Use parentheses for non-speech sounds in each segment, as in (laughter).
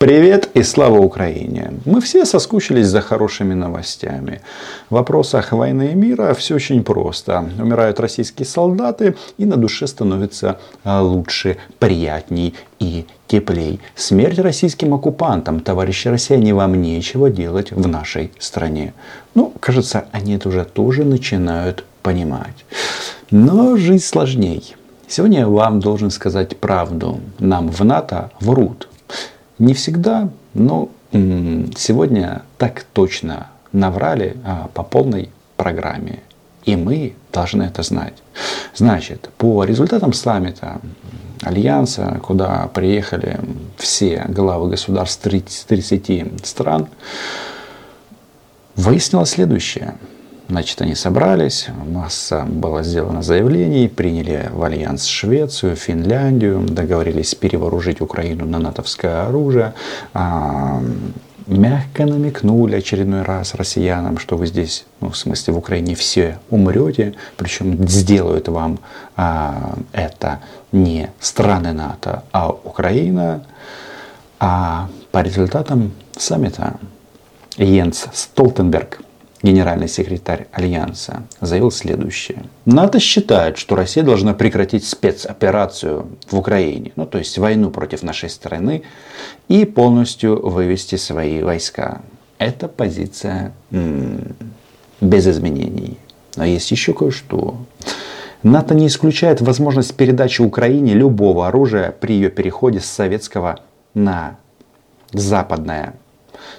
Привет и слава Украине! Мы все соскучились за хорошими новостями. В вопросах войны и мира все очень просто. Умирают российские солдаты и на душе становится а, лучше, приятней и теплей. Смерть российским оккупантам, товарищи россияне, вам нечего делать в нашей стране. Ну, кажется, они это уже тоже начинают понимать. Но жизнь сложней. Сегодня я вам должен сказать правду. Нам в НАТО врут. Не всегда, но сегодня так точно наврали а, по полной программе. И мы должны это знать. Значит, по результатам саммита Альянса, куда приехали все главы государств 30 стран, выяснилось следующее – Значит, они собрались, масса было сделано заявлений, приняли в альянс Швецию, Финляндию, договорились перевооружить Украину на натовское оружие, а, мягко намекнули очередной раз россиянам, что вы здесь, ну, в смысле в Украине все умрете, причем сделают вам а, это не страны НАТО, а Украина. А по результатам саммита Йенс Столтенберг – генеральный секретарь Альянса, заявил следующее. НАТО считает, что Россия должна прекратить спецоперацию в Украине, ну то есть войну против нашей страны, и полностью вывести свои войска. Это позиция м-м, без изменений. Но есть еще кое-что. НАТО не исключает возможность передачи Украине любого оружия при ее переходе с советского на западное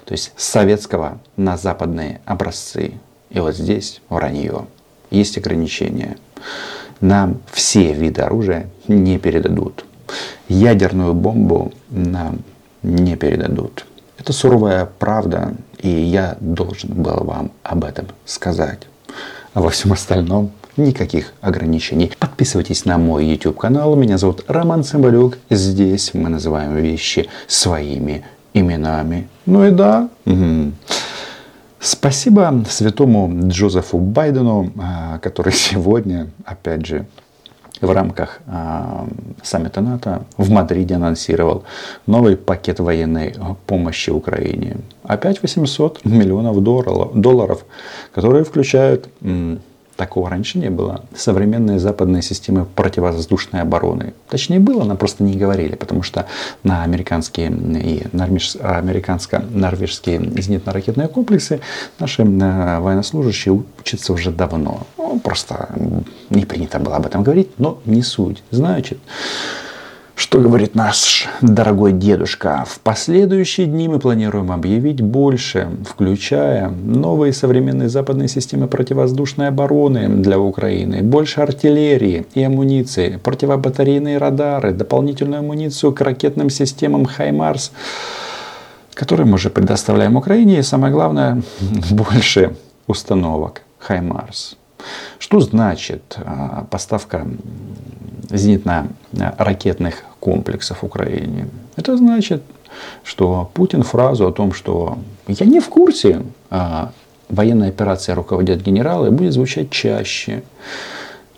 то есть с советского на западные образцы. И вот здесь вранье. Есть ограничения. Нам все виды оружия не передадут. Ядерную бомбу нам не передадут. Это суровая правда, и я должен был вам об этом сказать. А во всем остальном никаких ограничений. Подписывайтесь на мой YouTube канал. Меня зовут Роман Цымбалюк. Здесь мы называем вещи своими именами. Ну и да. Угу. Спасибо святому Джозефу Байдену, а, который (laughs) сегодня, опять же, в рамках э, саммита НАТО в Мадриде анонсировал новый пакет военной помощи Украине. Опять 800 миллионов долларов, долларов которые включают Такого раньше не было. Современные западные системы противовоздушной обороны. Точнее было, но просто не говорили, потому что на американские и американско-норвежские зенитно-ракетные комплексы наши э, военнослужащие учатся уже давно. Ну, просто не принято было об этом говорить, но не суть. Значит, что говорит наш дорогой дедушка? В последующие дни мы планируем объявить больше, включая новые современные западные системы противовоздушной обороны для Украины, больше артиллерии и амуниции, противобатарейные радары, дополнительную амуницию к ракетным системам «Хаймарс», которые мы уже предоставляем Украине, и самое главное, (laughs) больше установок «Хаймарс». Что значит а, поставка зенитно-ракетных комплексов Украине. Это значит, что Путин фразу о том, что я не в курсе, а военная операция руководят генералы, будет звучать чаще.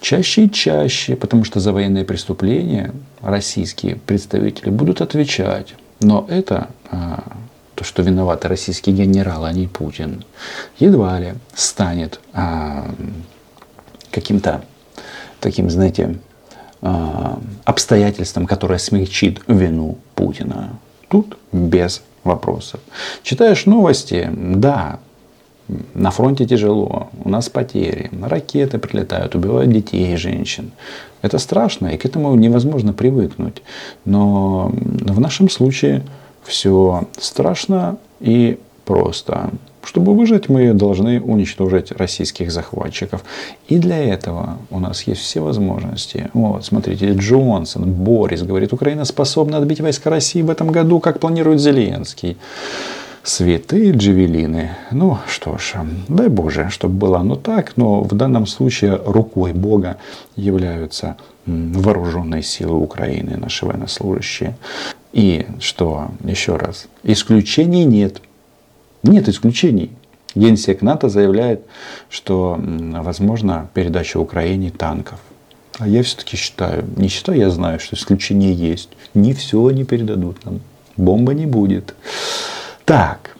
Чаще и чаще, потому что за военные преступления российские представители будут отвечать. Но это а, то, что виноваты российские генералы, а не Путин, едва ли станет а, каким-то таким, знаете, а, обстоятельствам, которое смягчит вину Путина. Тут без вопросов. Читаешь новости, да, на фронте тяжело, у нас потери, ракеты прилетают, убивают детей и женщин. Это страшно, и к этому невозможно привыкнуть. Но в нашем случае все страшно и просто. Чтобы выжить, мы должны уничтожить российских захватчиков. И для этого у нас есть все возможности. Вот, смотрите, Джонсон, Борис говорит, Украина способна отбить войска России в этом году, как планирует Зеленский. Святые джевелины. Ну что ж, дай Боже, чтобы было оно так, но в данном случае рукой Бога являются вооруженные силы Украины, наши военнослужащие. И что, еще раз, исключений нет. Нет исключений. Генсек НАТО заявляет, что возможно передача Украине танков. А я все-таки считаю, не считаю, я знаю, что исключения есть. Не все они передадут нам. бомба не будет. Так,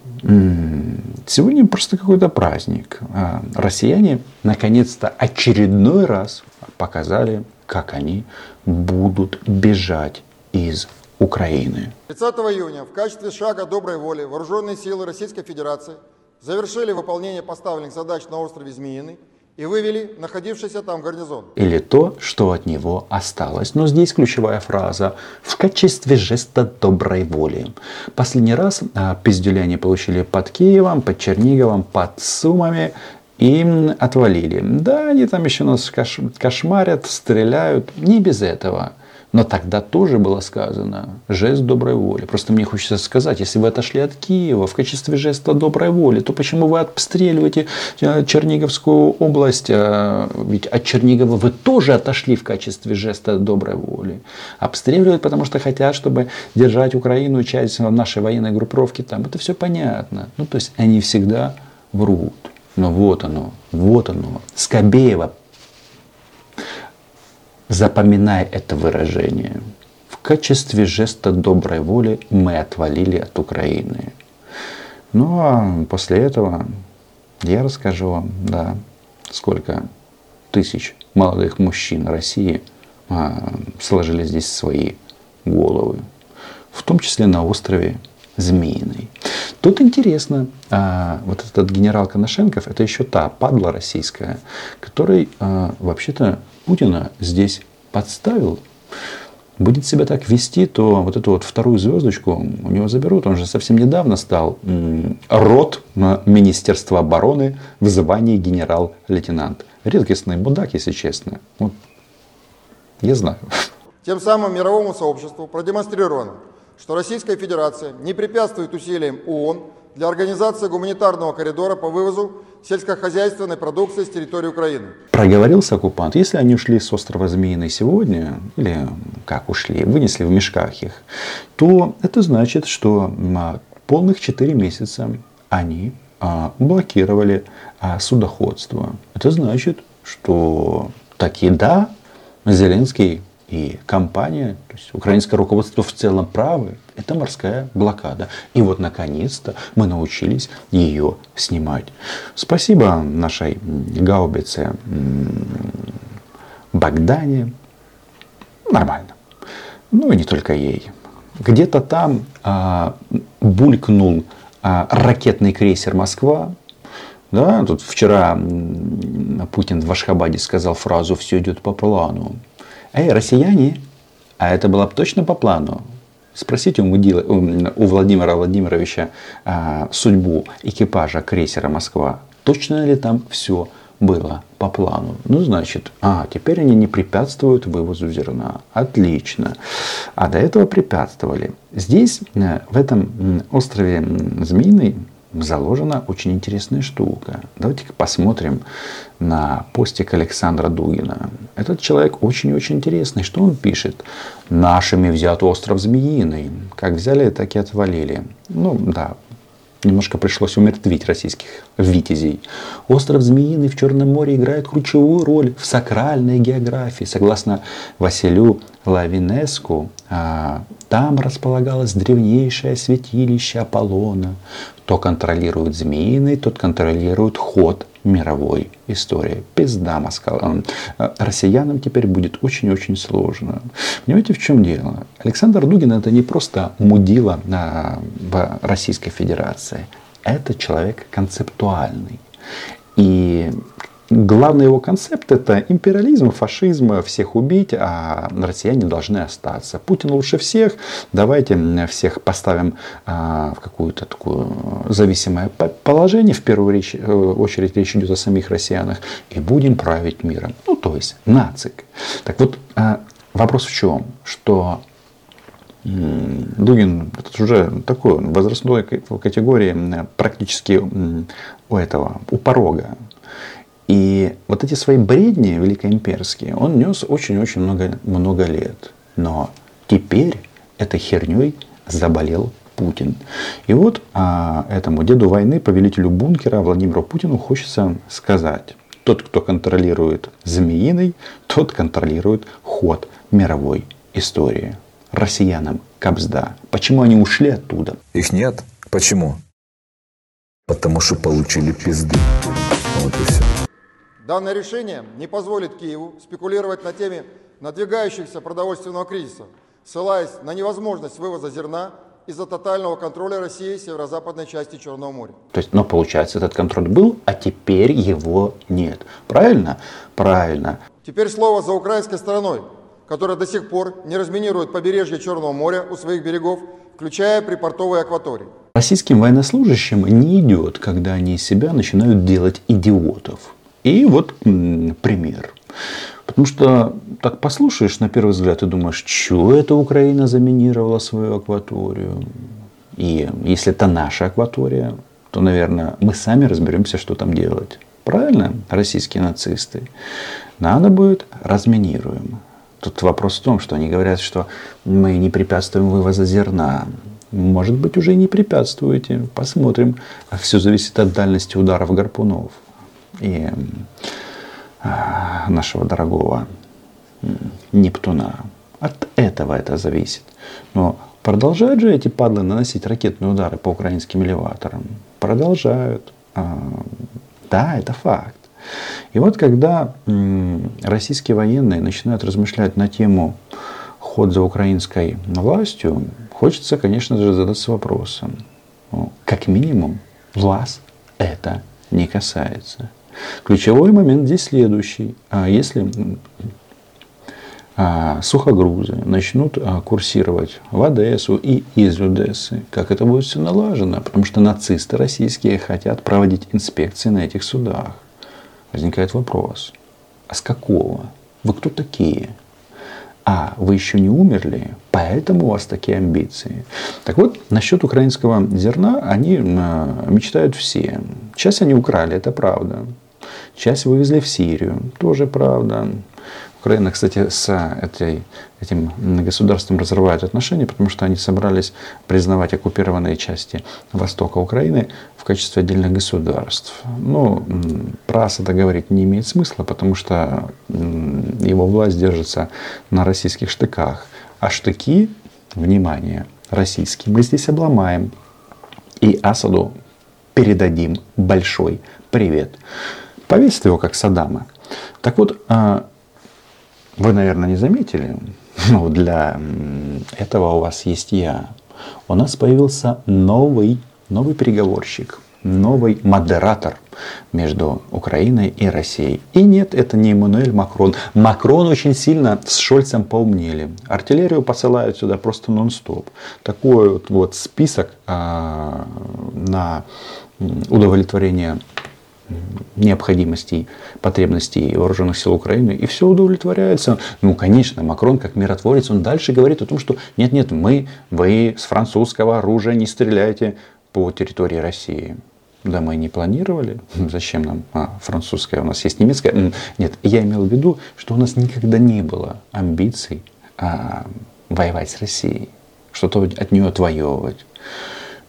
сегодня просто какой-то праздник. А, россияне наконец-то очередной раз показали, как они будут бежать из Украины. 30 июня в качестве шага доброй воли вооруженные силы Российской Федерации завершили выполнение поставленных задач на острове Змеиный и вывели находившийся там гарнизон. Или то, что от него осталось. Но здесь ключевая фраза «в качестве жеста доброй воли». Последний раз а, пиздюляне получили под Киевом, под Черниговом, под Сумами и отвалили. Да, они там еще нас кошмарят, стреляют. Не без этого. Но тогда тоже было сказано жест доброй воли. Просто мне хочется сказать, если вы отошли от Киева в качестве жеста доброй воли, то почему вы обстреливаете э, Черниговскую область? Э, ведь от Чернигова вы тоже отошли в качестве жеста доброй воли. Обстреливают, потому что хотят, чтобы держать Украину, часть нашей военной группировки там. Это все понятно. Ну, то есть они всегда врут. Но вот оно, вот оно. Скобеева Запоминай это выражение. В качестве жеста доброй воли мы отвалили от Украины. Ну а после этого я расскажу вам, да, сколько тысяч молодых мужчин России а, сложили здесь свои головы. В том числе на острове Змеиный. Тут интересно, а, вот этот генерал Коношенков, это еще та падла российская, который а, вообще-то Путина здесь подставил, будет себя так вести, то вот эту вот вторую звездочку у него заберут. Он же совсем недавно стал рот Министерства обороны в звании генерал-лейтенант. Редкостный мудак, если честно. Вот, я знаю. Тем самым мировому сообществу продемонстрировано, что Российская Федерация не препятствует усилиям ООН для организации гуманитарного коридора по вывозу сельскохозяйственной продукции с территории Украины. Проговорился оккупант. Если они ушли с острова Змеиный сегодня, или как ушли, вынесли в мешках их, то это значит, что полных 4 месяца они а, блокировали а, судоходство. Это значит, что таки да, Зеленский и компания, то есть украинское руководство в целом правы, это морская блокада. И вот наконец-то мы научились ее снимать. Спасибо нашей гаубице Богдане. Нормально. Ну и не только ей. Где-то там а, булькнул а, ракетный крейсер Москва. Да, тут вчера Путин в Ашхабаде сказал фразу «все идет по плану». Эй, россияне, а это было бы точно по плану? Спросите у, у Владимира Владимировича а, судьбу экипажа крейсера «Москва». Точно ли там все было по плану? Ну, значит, а, теперь они не препятствуют вывозу зерна. Отлично. А до этого препятствовали. Здесь, э, в этом острове Змеиный, заложена очень интересная штука. Давайте-ка посмотрим на постик Александра Дугина. Этот человек очень-очень интересный. Что он пишет? Нашими взят остров Змеиный. Как взяли, так и отвалили. Ну да, немножко пришлось умертвить российских витязей. Остров Змеиный в Черном море играет ключевую роль в сакральной географии. Согласно Василю Лавинеску, а, там располагалось древнейшее святилище Аполлона. Кто контролирует Змеиный, тот контролирует ход мировой истории. Пизда Москва. Россиянам теперь будет очень-очень сложно. Понимаете, в чем дело? Александр Дугин это не просто мудила в Российской Федерации. Это человек концептуальный. И Главный его концепт это империализм, фашизм, всех убить, а россияне должны остаться. Путин лучше всех, давайте всех поставим а, в какое-то такое зависимое положение, в первую э, очередь речь идет о самих россиянах, и будем править миром. Ну, то есть нацик. Так вот, а, вопрос в чем? Что Дугин это уже такой возрастной категории практически у этого, у порога. И вот эти свои бредни великоимперские он нес очень-очень много, много лет. Но теперь этой херней заболел Путин. И вот а, этому деду войны, повелителю бункера Владимиру Путину хочется сказать. Тот, кто контролирует Змеиный, тот контролирует ход мировой истории. Россиянам Кобзда. Почему они ушли оттуда? Их нет. Почему? Потому что получили пизды. Вот и все. Данное решение не позволит Киеву спекулировать на теме надвигающихся продовольственного кризиса, ссылаясь на невозможность вывоза зерна из-за тотального контроля России северо-западной части Черного моря. То есть, но получается, этот контроль был, а теперь его нет. Правильно? Правильно. Теперь слово за украинской стороной, которая до сих пор не разминирует побережье Черного моря у своих берегов, включая припортовые акватории. Российским военнослужащим не идет, когда они из себя начинают делать идиотов. И вот пример. Потому что так послушаешь на первый взгляд и думаешь, что это Украина заминировала свою акваторию. И если это наша акватория, то, наверное, мы сами разберемся, что там делать. Правильно, российские нацисты? Надо будет, разминируем. Тут вопрос в том, что они говорят, что мы не препятствуем вывоза зерна. Может быть, уже и не препятствуете. Посмотрим. Все зависит от дальности ударов гарпунов и а, нашего дорогого Нептуна. От этого это зависит. Но продолжают же эти падлы наносить ракетные удары по украинским элеваторам? Продолжают. А, да, это факт. И вот когда российские военные начинают размышлять на тему ход за украинской властью, хочется, конечно же, задаться вопросом. Ну, как минимум, вас это не касается. Ключевой момент здесь следующий. А если а, сухогрузы начнут а, курсировать в Одессу и из Одессы, как это будет все налажено? Потому что нацисты российские хотят проводить инспекции на этих судах. Возникает вопрос, а с какого? Вы кто такие? А, вы еще не умерли, поэтому у вас такие амбиции. Так вот, насчет украинского зерна они мечтают все. Часть они украли, это правда. Часть вывезли в Сирию, тоже правда. Украина, кстати, с этой, этим государством разрывает отношения, потому что они собрались признавать оккупированные части востока Украины в качестве отдельных государств. Но про Асада говорить не имеет смысла, потому что его власть держится на российских штыках. А штыки, внимание, российские, мы здесь обломаем. И Асаду передадим большой привет. Повесит его, как Саддама. Так вот, а, вы, наверное, не заметили, (laughs) но для этого у вас есть я. У нас появился новый, новый переговорщик, новый модератор между Украиной и Россией. И нет, это не Эммануэль Макрон. Макрон очень сильно с Шольцем поумнели. Артиллерию посылают сюда просто нон-стоп. Такой вот, вот список а, на удовлетворение необходимостей, потребностей вооруженных сил Украины, и все удовлетворяется. Ну, конечно, Макрон, как миротворец, он дальше говорит о том, что нет-нет, мы, вы с французского оружия не стреляйте по территории России. Да, мы не планировали. (laughs) Зачем нам а, французская? У нас есть немецкая. Нет, я имел в виду, что у нас никогда не было амбиций а, воевать с Россией, что-то от нее отвоевывать.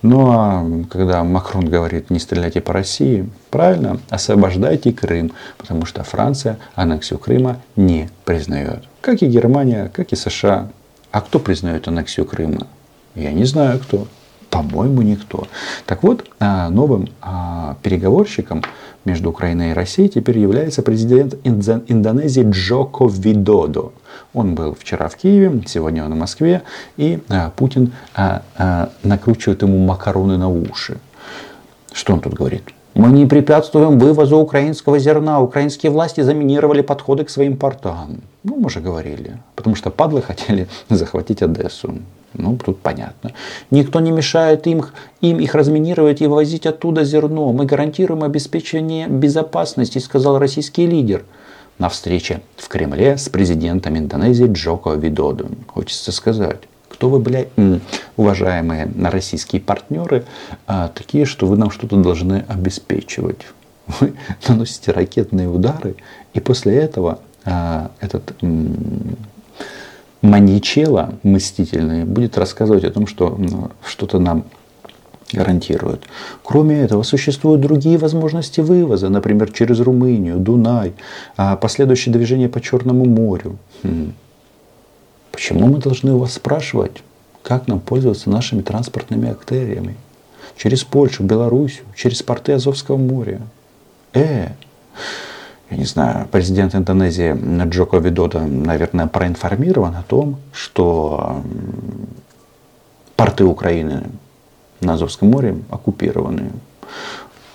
Ну а когда Макрон говорит, не стреляйте по России, правильно, освобождайте Крым, потому что Франция аннексию Крыма не признает. Как и Германия, как и США. А кто признает аннексию Крыма? Я не знаю кто. По-моему, никто. Так вот, а, новым а, переговорщиком между Украиной и Россией теперь является президент Индонезии Джоко Видодо. Он был вчера в Киеве, сегодня он в Москве, и а, Путин накручивает ему макароны на уши. Что он тут говорит? Мы не препятствуем вывозу украинского зерна. Украинские власти заминировали подходы к своим портам. Ну, мы же говорили. Потому что падлы хотели (laughs) захватить Одессу. Ну, тут понятно. Никто не мешает им, им их разминировать и вывозить оттуда зерно. Мы гарантируем обеспечение безопасности, сказал российский лидер на встрече в Кремле с президентом Индонезии Джоко Видодо. Хочется сказать, кто вы, блядь, уважаемые российские партнеры, а, такие, что вы нам что-то должны обеспечивать. Вы (laughs) наносите ракетные удары, и после этого а, этот маньячело мстительный будет рассказывать о том, что что-то нам гарантирует. Кроме этого, существуют другие возможности вывоза, например, через Румынию, Дунай, а последующее движение по Черному морю. Почему мы должны у вас спрашивать, как нам пользоваться нашими транспортными артериями. Через Польшу, Белоруссию, через порты Азовского моря. Э, я не знаю, президент Индонезии Джоко Видода, наверное, проинформирован о том, что порты Украины на Азовском море оккупированы.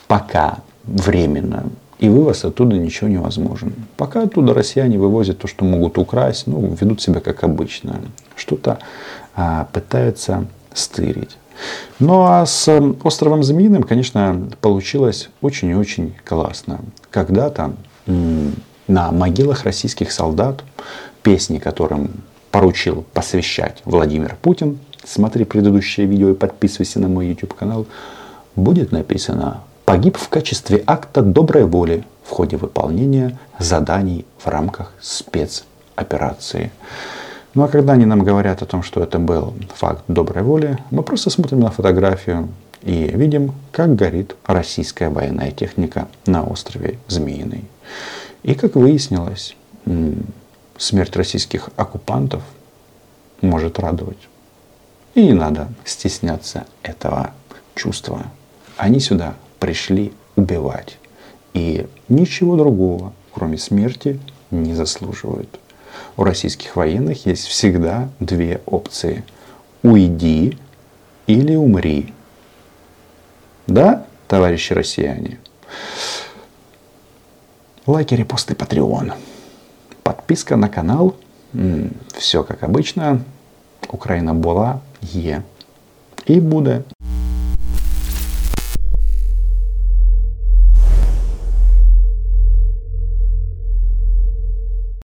Пока временно. И вывоз оттуда ничего невозможен. Пока оттуда россияне вывозят то, что могут украсть, ну, ведут себя как обычно. Что-то а, пытаются стырить. Ну а с островом Змеиным, конечно, получилось очень и очень классно. Когда-то на могилах российских солдат песни, которым поручил посвящать Владимир Путин, смотри предыдущее видео и подписывайся на мой YouTube канал, будет написано «Погиб в качестве акта доброй воли в ходе выполнения заданий в рамках спецоперации». Ну а когда они нам говорят о том, что это был факт доброй воли, мы просто смотрим на фотографию и видим, как горит российская военная техника на острове Змеиный. И как выяснилось, смерть российских оккупантов может радовать. И не надо стесняться этого чувства. Они сюда пришли убивать. И ничего другого, кроме смерти, не заслуживают. У российских военных есть всегда две опции. Уйди или умри. Да, товарищи россияне? Лайки, репосты, патреон. Подписка на канал. Все как обычно. Україна була, є і буде.